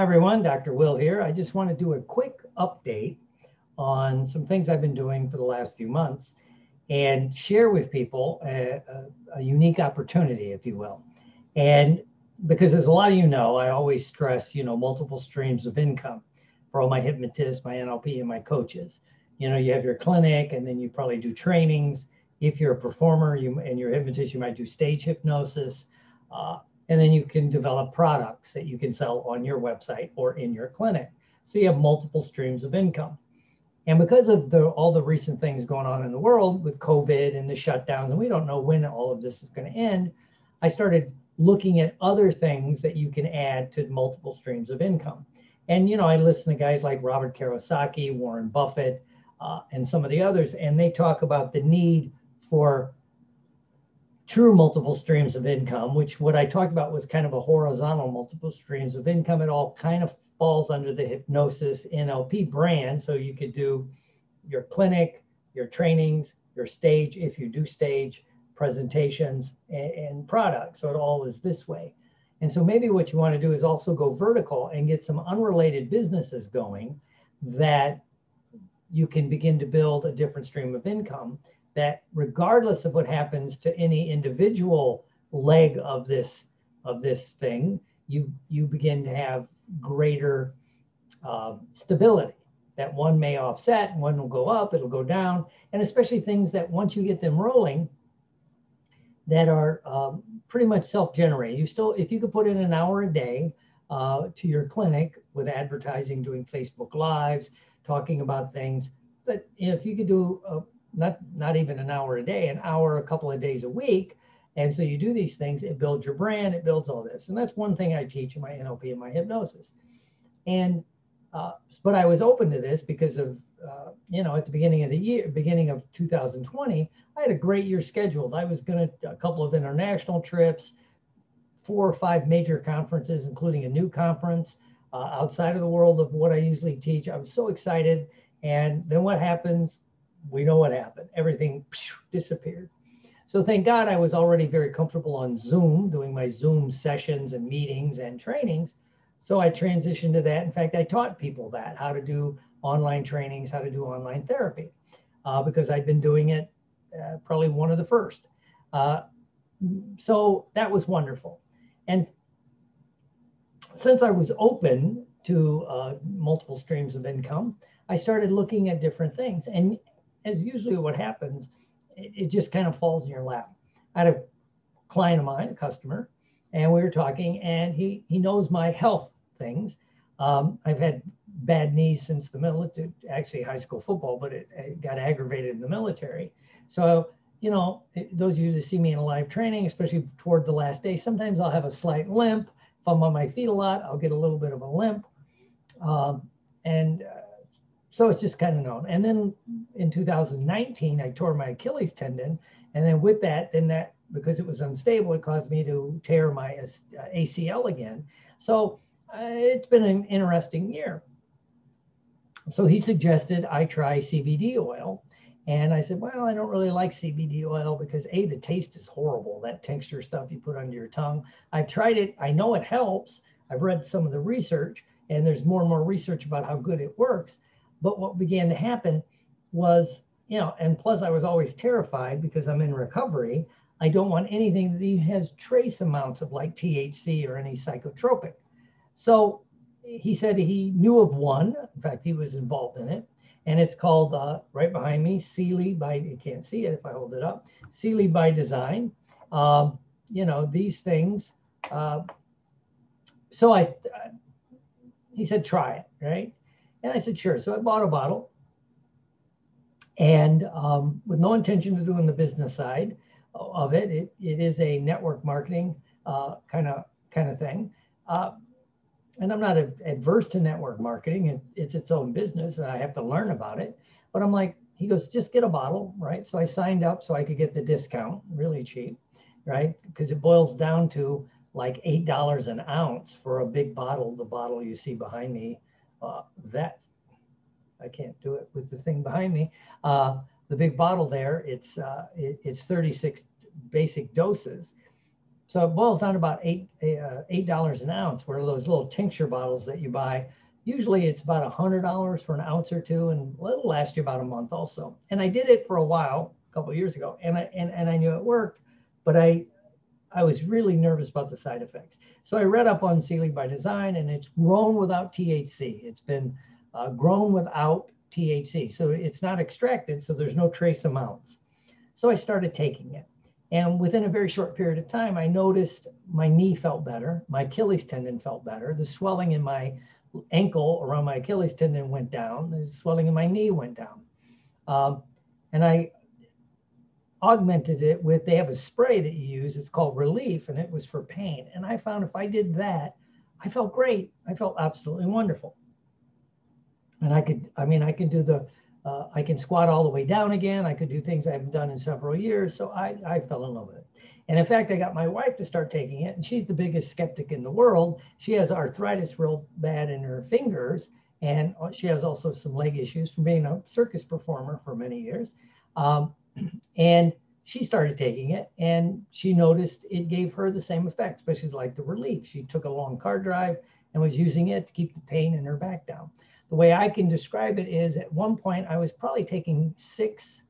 Hi everyone, Dr. Will here. I just want to do a quick update on some things I've been doing for the last few months and share with people a, a, a, unique opportunity, if you will. And because as a lot of you know, I always stress, you know, multiple streams of income for all my hypnotists, my NLP, and my coaches. You know, you have your clinic and then you probably do trainings. If you're a performer you and you're a hypnotist, you might do stage hypnosis. Uh, and then you can develop products that you can sell on your website or in your clinic. So you have multiple streams of income. And because of the, all the recent things going on in the world with COVID and the shutdowns, and we don't know when all of this is going to end, I started looking at other things that you can add to multiple streams of income. And, you know, I listen to guys like Robert Kiyosaki, Warren Buffett, uh, and some of the others, and they talk about the need for true multiple streams of income, which what I talked about was kind of a horizontal multiple streams of income. It all kind of falls under the hypnosis NLP brand. So you could do your clinic, your trainings, your stage, if you do stage, presentations, and, and products. So it all is this way. And so maybe what you want to do is also go vertical and get some unrelated businesses going that you can begin to build a different stream of income that regardless of what happens to any individual leg of this of this thing, you you begin to have greater uh, stability. That one may offset, one will go up, it'll go down, and especially things that once you get them rolling, that are um, pretty much self-generated. You still, if you could put in an hour a day uh, to your clinic with advertising, doing Facebook Lives, talking about things, that you know, if you could do a, not not even an hour a day, an hour a couple of days a week. And so you do these things, it builds your brand, it builds all this. And that's one thing I teach in my NLP and my hypnosis. And uh, but I was open to this because of uh, you know at the beginning of the year, beginning of 2020, I had a great year scheduled. I was going to a couple of international trips, four or five major conferences, including a new conference uh, outside of the world of what I usually teach. I was so excited. And then what happens? We know what happened. Everything disappeared. So thank God I was already very comfortable on Zoom, doing my Zoom sessions and meetings and trainings. So I transitioned to that. In fact, I taught people that how to do online trainings, how to do online therapy, uh, because I'd been doing it uh, probably one of the first. Uh, so that was wonderful. And since I was open to uh, multiple streams of income, I started looking at different things. And as usually what happens, it, it just kind of falls in your lap. I had a client of mine, a customer, and we were talking, and he he knows my health things. Um, I've had bad knees since the military, actually high school football, but it, it got aggravated in the military. So you know, those of you that see me in a live training, especially toward the last day, sometimes I'll have a slight limp. If I'm on my feet a lot, I'll get a little bit of a limp. Um, and uh, so it's just kind of known. And then in 2019, I tore my Achilles tendon. And then with that, then that, because it was unstable, it caused me to tear my ACL again. So uh, it's been an interesting year. So he suggested I try CBD oil. And I said, well, I don't really like CBD oil because A, the taste is horrible, that texture stuff you put under your tongue. I've tried it, I know it helps. I've read some of the research, and there's more and more research about how good it works. But what began to happen was, you know, and plus I was always terrified because I'm in recovery. I don't want anything that has trace amounts of like THC or any psychotropic. So he said he knew of one. In fact, he was involved in it. And it's called uh, right behind me, Sealy by, you can't see it if I hold it up, Sealy by Design. Um, you know, these things. Uh, so I, he said, try it, right? And I said, sure. So I bought a bottle. And um, with no intention of doing the business side of it, it, it is a network marketing kind of kind of thing. Uh, and I'm not a, adverse to network marketing. It, it's its own business, and I have to learn about it. But I'm like, he goes, just get a bottle, right? So I signed up so I could get the discount, really cheap, right? Because it boils down to like eight dollars an ounce for a big bottle. The bottle you see behind me uh, that I can't do it with the thing behind me. Uh, the big bottle there, it's uh, it, it's 36 basic doses. So it boils down to about eight uh, eight dollars an ounce. Where those little tincture bottles that you buy, usually it's about a hundred dollars for an ounce or two, and it'll last you about a month also. And I did it for a while, a couple years ago, and I and, and I knew it worked, but I I was really nervous about the side effects. So I read up on Sealy by Design, and it's grown without THC. It's been uh, grown without THC, so it's not extracted, so there's no trace amounts. So I started taking it. And within a very short period of time, I noticed my knee felt better, my Achilles tendon felt better, the swelling in my ankle around my Achilles tendon went down, the swelling in my knee went down. Um, and I augmented it with, they have a spray that you use, it's called Relief, and it was for pain. And I found if I did that, I felt great. I felt absolutely wonderful. And I could, I mean, I could do the uh, I can squat all the way down again. I could do things I haven't done in several years. So I, I fell in love with it. And in fact, I got my wife to start taking it, and she's the biggest skeptic in the world. She has arthritis real bad in her fingers, and she has also some leg issues from being a circus performer for many years. Um, and she started taking it, and she noticed it gave her the same effect, especially like the relief. She took a long car drive and was using it to keep the pain in her back down the way I can describe it is at one point I was probably taking six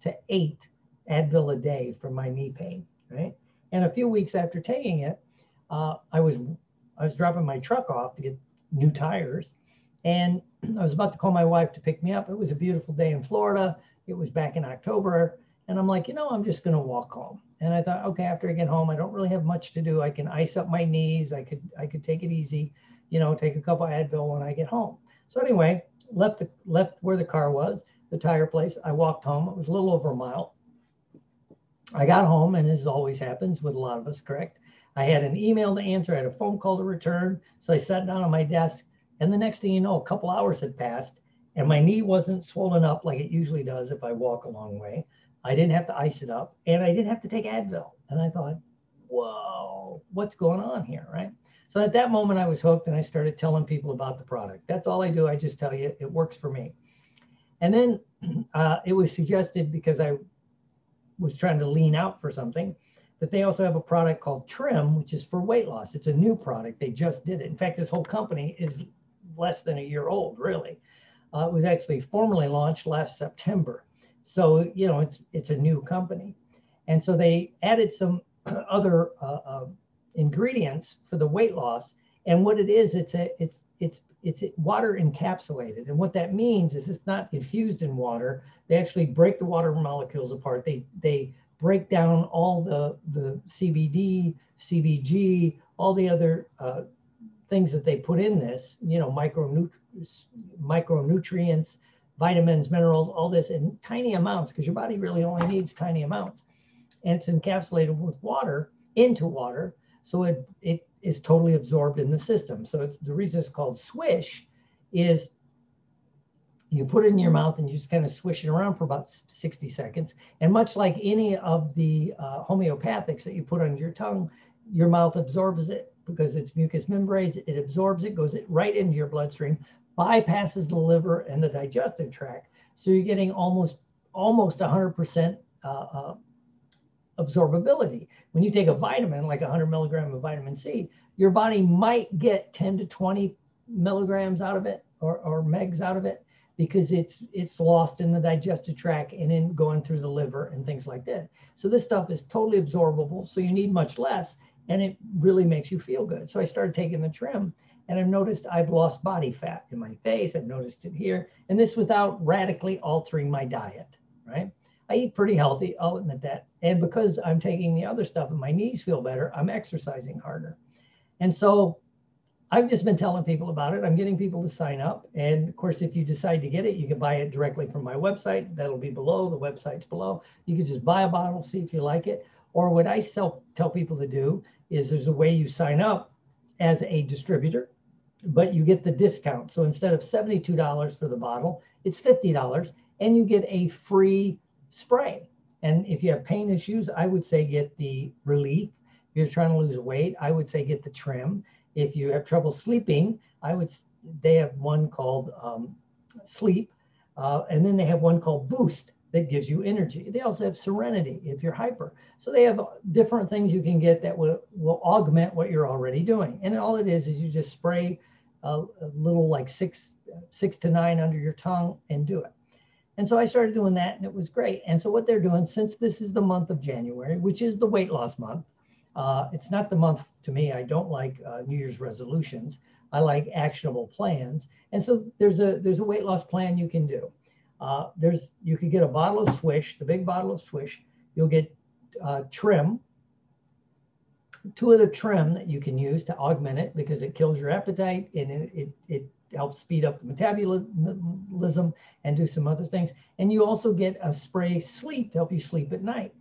to eight Advil a day for my knee pain, right? And a few weeks after taking it, uh, I was I was dropping my truck off to get new tires, and I was about to call my wife to pick me up. It was a beautiful day in Florida. It was back in October, and I'm like, you know, I'm just gonna walk home. And I thought, okay, after I get home, I don't really have much to do. I can ice up my knees. I could I could take it easy, you know, take a couple Advil when I get home. So anyway, left the, left where the car was, the tire place. I walked home. It was a little over a mile. I got home, and as always happens with a lot of us, correct? I had an email to answer, I had a phone call to return. So I sat down on my desk, and the next thing you know, a couple hours had passed, and my knee wasn't swollen up like it usually does if I walk a long way. I didn't have to ice it up, and I didn't have to take Advil. And I thought, whoa, what's going on here, right? So at that moment, I was hooked and I started telling people about the product. That's all I do. I just tell you it works for me. And then uh, it was suggested because I was trying to lean out for something that they also have a product called Trim, which is for weight loss. It's a new product. They just did it. In fact, this whole company is less than a year old, really. Uh, was actually formally launched last September. So, you know, it's, it's a new company. And so they added some other uh, uh ingredients for the weight loss. And what it is, it's a it's it's it's water encapsulated. And what that means is it's not infused in water. They actually break the water molecules apart. They they break down all the the CBD, CBG, all the other uh, things that they put in this. You know, micronutrients, micronutrients, vitamins, minerals, all this in tiny amounts because your body really only needs tiny amounts, and it's encapsulated with water into water so it, it is totally absorbed in the system. So the reason it's called swish is you put it in your mouth and you just kind of swish it around for about 60 seconds. And much like any of the uh, homeopathics that you put on your tongue, your mouth absorbs it because it's mucous membranes. It absorbs it, goes it right into your bloodstream, bypasses the liver and the digestive tract. So you're getting almost almost 100% uh, uh, absorbability. When you take a vitamin, like 100 milligram of vitamin C, your body might get 10 to 20 milligrams out of it or, or megs out of it because it's it's lost in the digestive tract and in going through the liver and things like that. So this stuff is totally absorbable. So you need much less and it really makes you feel good. So I started taking the trim and I've noticed I've lost body fat in my face. I've noticed it here. And this without radically altering my diet, right? I eat pretty healthy, I'll admit that. And because I'm taking the other stuff and my knees feel better, I'm exercising harder. And so I've just been telling people about it. I'm getting people to sign up. And of course, if you decide to get it, you can buy it directly from my website. That'll be below. The website's below. You can just buy a bottle, see if you like it. Or what I sell, tell people to do is there's a way you sign up as a distributor, but you get the discount. So instead of $72 for the bottle, it's $50 and you get a free spray. And if you have pain issues, I would say get the relief. If you're trying to lose weight, I would say get the trim. If you have trouble sleeping, I would. They have one called um, sleep, uh, and then they have one called boost that gives you energy. They also have serenity if you're hyper. So they have different things you can get that will, will augment what you're already doing. And all it is is you just spray a, a little like six, six to nine under your tongue and do it. And so I started doing that and it was great. And so what they're doing, since this is the month of January, which is the weight loss month, uh, it's not the month to me. I don't like uh, New Year's resolutions. I like actionable plans. And so there's a there's a weight loss plan you can do. Uh, there's you could get a bottle of Swish, the big bottle of Swish. You'll get uh, trim, two of the trim that you can use to augment it because it kills your appetite and it, it, it helps speed up the metabolism and do some other things. And you also get a spray sleep to help you sleep at night.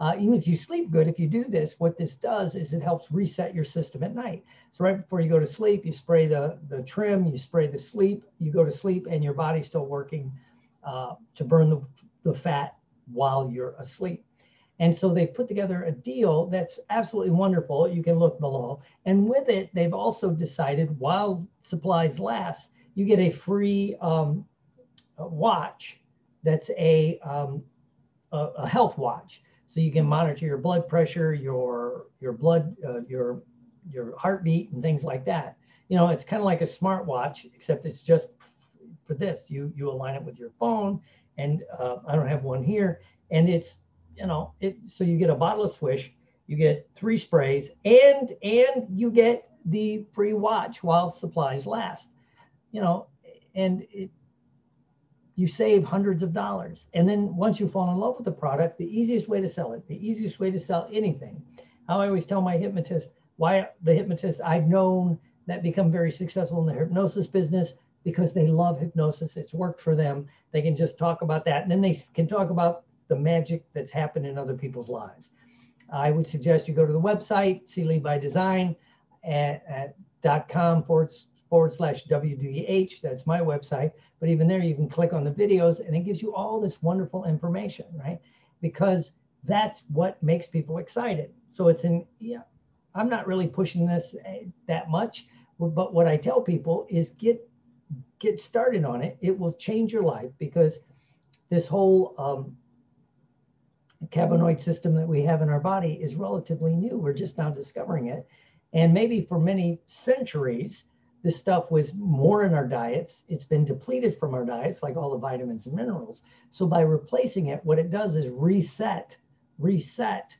Uh, even if you sleep good, if you do this, what this does is it helps reset your system at night. So right before you go to sleep, you spray the, the trim, you spray the sleep, you go to sleep and your body's still working uh, to burn the, the fat while you're asleep. And so they put together a deal that's absolutely wonderful. You can look below. And with it, they've also decided while supplies last, you get a free um, watch that's a, um, a, a health watch so you can monitor your blood pressure, your your blood, uh, your your heartbeat, and things like that. You know, it's kind of like a smartwatch, except it's just for this. You you align it with your phone, and uh, I don't have one here, and it's you know it. So you get a bottle of Swish, you get three sprays, and and you get the free watch while supplies last. You know, and it, you save hundreds of dollars. And then once you fall in love with the product, the easiest way to sell it, the easiest way to sell anything. How I always tell my hypnotist why the hypnotist I've known that become very successful in the hypnosis business because they love hypnosis. It's worked for them. They can just talk about that. And then they can talk about the magic that's happened in other people's lives. I would suggest you go to the website, Sealy by Design at, at .com forward forward slash WDH. That's my website. But even there, you can click on the videos and it gives you all this wonderful information, right? Because that's what makes people excited. So it's in, yeah, I'm not really pushing this eh, that much, but what I tell people is get get started on it. It will change your life because this whole um, cannabinoid system that we have in our body is relatively new. We're just now discovering it. And maybe for many centuries, this stuff was more in our diets. It's been depleted from our diets, like all the vitamins and minerals. So by replacing it, what it does is reset, reset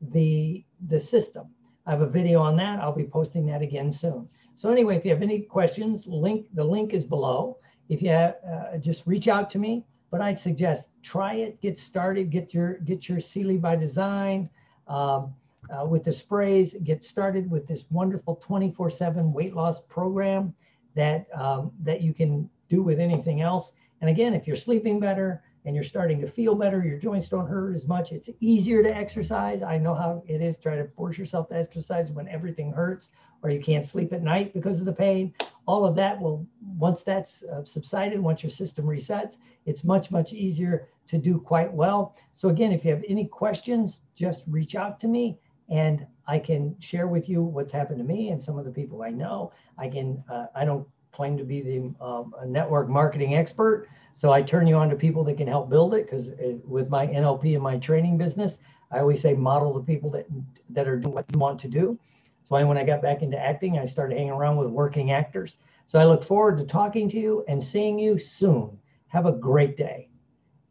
the the system. I have a video on that. I'll be posting that again soon. So anyway, if you have any questions, link the link is below. If you have, uh, just reach out to me. But I'd suggest try it, get started, get your get your Sealy by Design. Um, uh, with the sprays, get started with this wonderful 24/7 weight loss program that um, that you can do with anything else. And again, if you're sleeping better and you're starting to feel better, your joints don't hurt as much. It's easier to exercise. I know how it is trying to force yourself to exercise when everything hurts or you can't sleep at night because of the pain. All of that will, once that's uh, subsided, once your system resets, it's much, much easier to do quite well. So again, if you have any questions, just reach out to me and I can share with you what's happened to me and some of the people I know. I can, uh, I don't claim to be the um, network marketing expert. So I turn you on to people that can help build it because with my NLP and my training business, I always say model the people that, that are doing what you want to do. So when I got back into acting, I started hanging around with working actors. So I look forward to talking to you and seeing you soon. Have a great day.